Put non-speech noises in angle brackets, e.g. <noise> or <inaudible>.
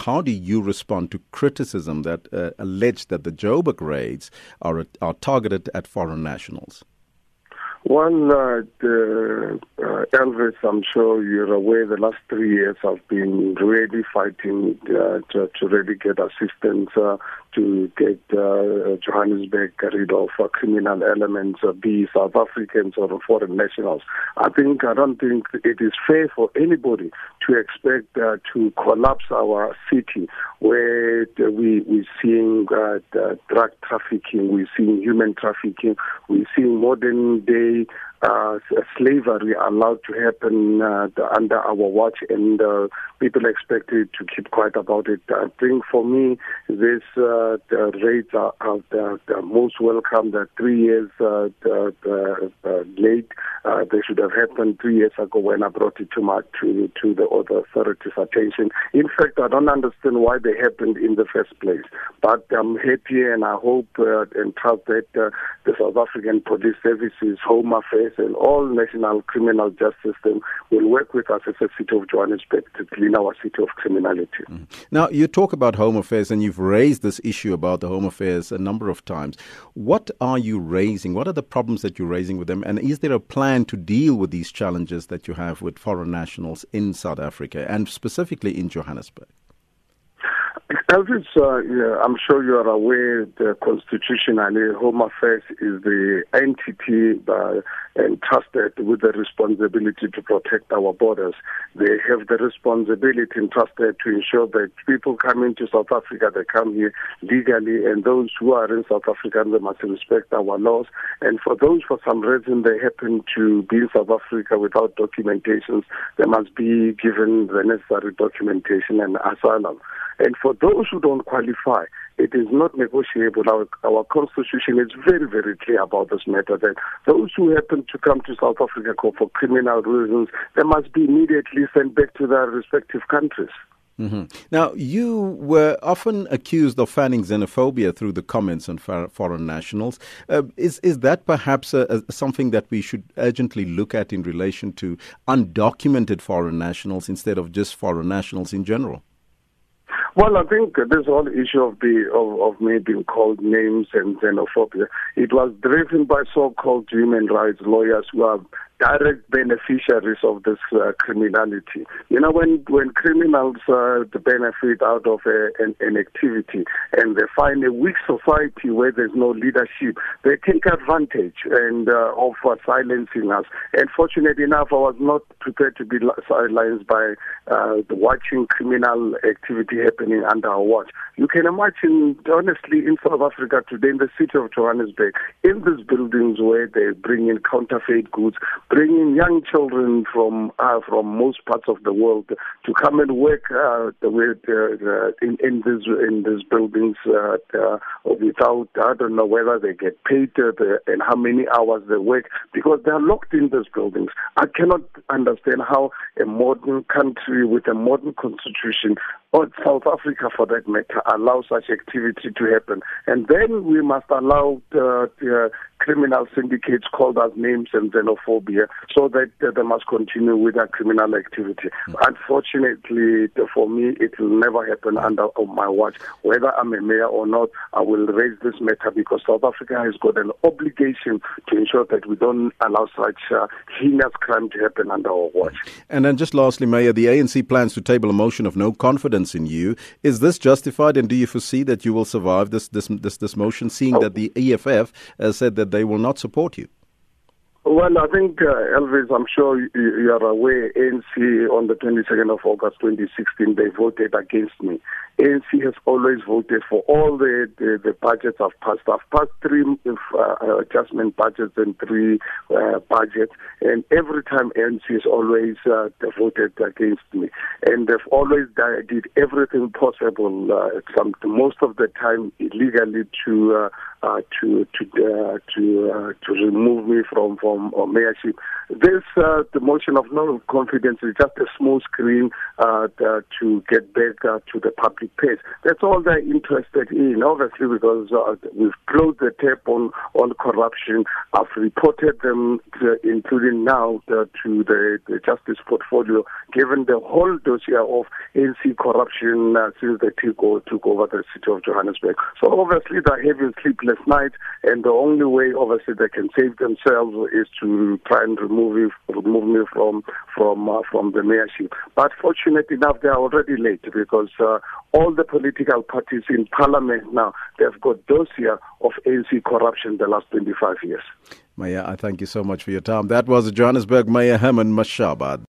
How do you respond to criticism that uh, that the Joburg raids are, are targeted at foreign nationals? Well, uh, the, uh, Elvis, I'm sure you're aware the last three years I've been really fighting uh, to, to, really get assistance uh, to get uh, Johannesburg rid of uh, criminal elements, be South Africans or foreign nationals. I think I don't think it is fair for anybody to expect to collapse our city where we we're seeing uh, drug trafficking, we're seeing human trafficking, we're seeing modern day uh, slavery allowed to happen uh, under our watch, and uh, people expected to keep quiet about it. I think for me, this uh, the rates are, are the, the, most welcome. The three years uh, the, the, late, uh, they should have happened three years ago when I brought it to my to to the other authorities' attention. In fact, I don't understand why they happened in the first place. But I'm happy, and I hope and trust that the South African Police Services, Home Affairs and all national criminal justice system will work with us as a city of Johannesburg to clean our city of criminality. Mm. Now, you talk about Home Affairs and you've raised this issue about the Home Affairs a number of times. What are you raising? What are the problems that you're raising with them? And is there a plan to deal with these challenges that you have with foreign nationals in South Africa and specifically in Johannesburg? <laughs> Elvis, uh, yeah, I'm sure you are aware the constitutionally Home Affairs is the entity uh, entrusted with the responsibility to protect our borders. They have the responsibility entrusted to ensure that people come into South Africa, they come here legally, and those who are in South Africa, they must respect our laws. And for those, for some reason, they happen to be in South Africa without documentations, they must be given the necessary documentation and asylum. And for those who don't qualify, it is not negotiable. Our, our constitution is very, very clear about this matter that those who happen to come to South Africa for criminal reasons, they must be immediately sent back to their respective countries. Mm-hmm. Now, you were often accused of fanning xenophobia through the comments on foreign nationals. Uh, is is that perhaps a, a, something that we should urgently look at in relation to undocumented foreign nationals instead of just foreign nationals in general? Well, I think this whole issue of the of, of me being called names and xenophobia, it was driven by so-called human rights lawyers who are direct beneficiaries of this uh, criminality. You know, when when criminals uh, benefit out of a, an, an, activity and they find a weak society where there's no leadership, they take advantage and uh, of uh, silencing us. And fortunately enough, I was not prepared to be silenced by uh, watching criminal activity happening under our watch. You can imagine, honestly, in South Africa today, in the city of Johannesburg, in these buildings where they bring in counterfeit goods, bringing young children from uh, from most parts of the world to come and work uh, with, uh, in in these in these buildings uh, uh, without I don't know whether they get paid uh, and how many hours they work because they are locked in those buildings. I cannot understand how a modern country with a modern constitution or South Africa for that matter allow such activity to happen. And then we must allow the, the criminal syndicates called us names and xenophobia so that uh, they must continue with their criminal activity. Mm. Unfortunately, for me, it will never happen under my watch. Whether I'm a mayor or not, I will raise this matter because South Africa has got an obligation to ensure that we don't allow such uh, heinous crime to happen under our watch. And then just lastly, Mayor, the ANC plans to table a motion of no confidence in you. Is this justified and do you foresee that you will survive this, this, this, this motion, seeing oh. that the EFF has said that they will not support you? Well, I think, uh, Elvis, I'm sure you, you are aware, ANC on the 22nd of August 2016, they voted against me. ANC has always voted for all the, the, the budgets I've passed. I've passed three uh, adjustment budgets and three uh, budgets, and every time ANC has always uh, voted against me. And they've always did everything possible, uh, some, most of the time illegally, to uh, to to uh, to uh, to remove me from from mayorship. This uh, the motion of no confidence is just a small screen uh, to get back to the public pace. That's all they're interested in, obviously, because we've closed the tap on on corruption. I've reported them, to, including now the, to the, the justice portfolio, given the whole dossier of ANC corruption since they took took over the city of Johannesburg. So obviously they're having sleepless nights, and the only way, obviously, they can save themselves is to try and remove me, remove me from from uh, from the mayorship. But fortunately enough, they are already late because uh, all the political parties in parliament now they've got dossier of ANC corruption the last 25 years. Maya, I thank you so much for your time. That was Johannesburg Mayor Herman Mashaba.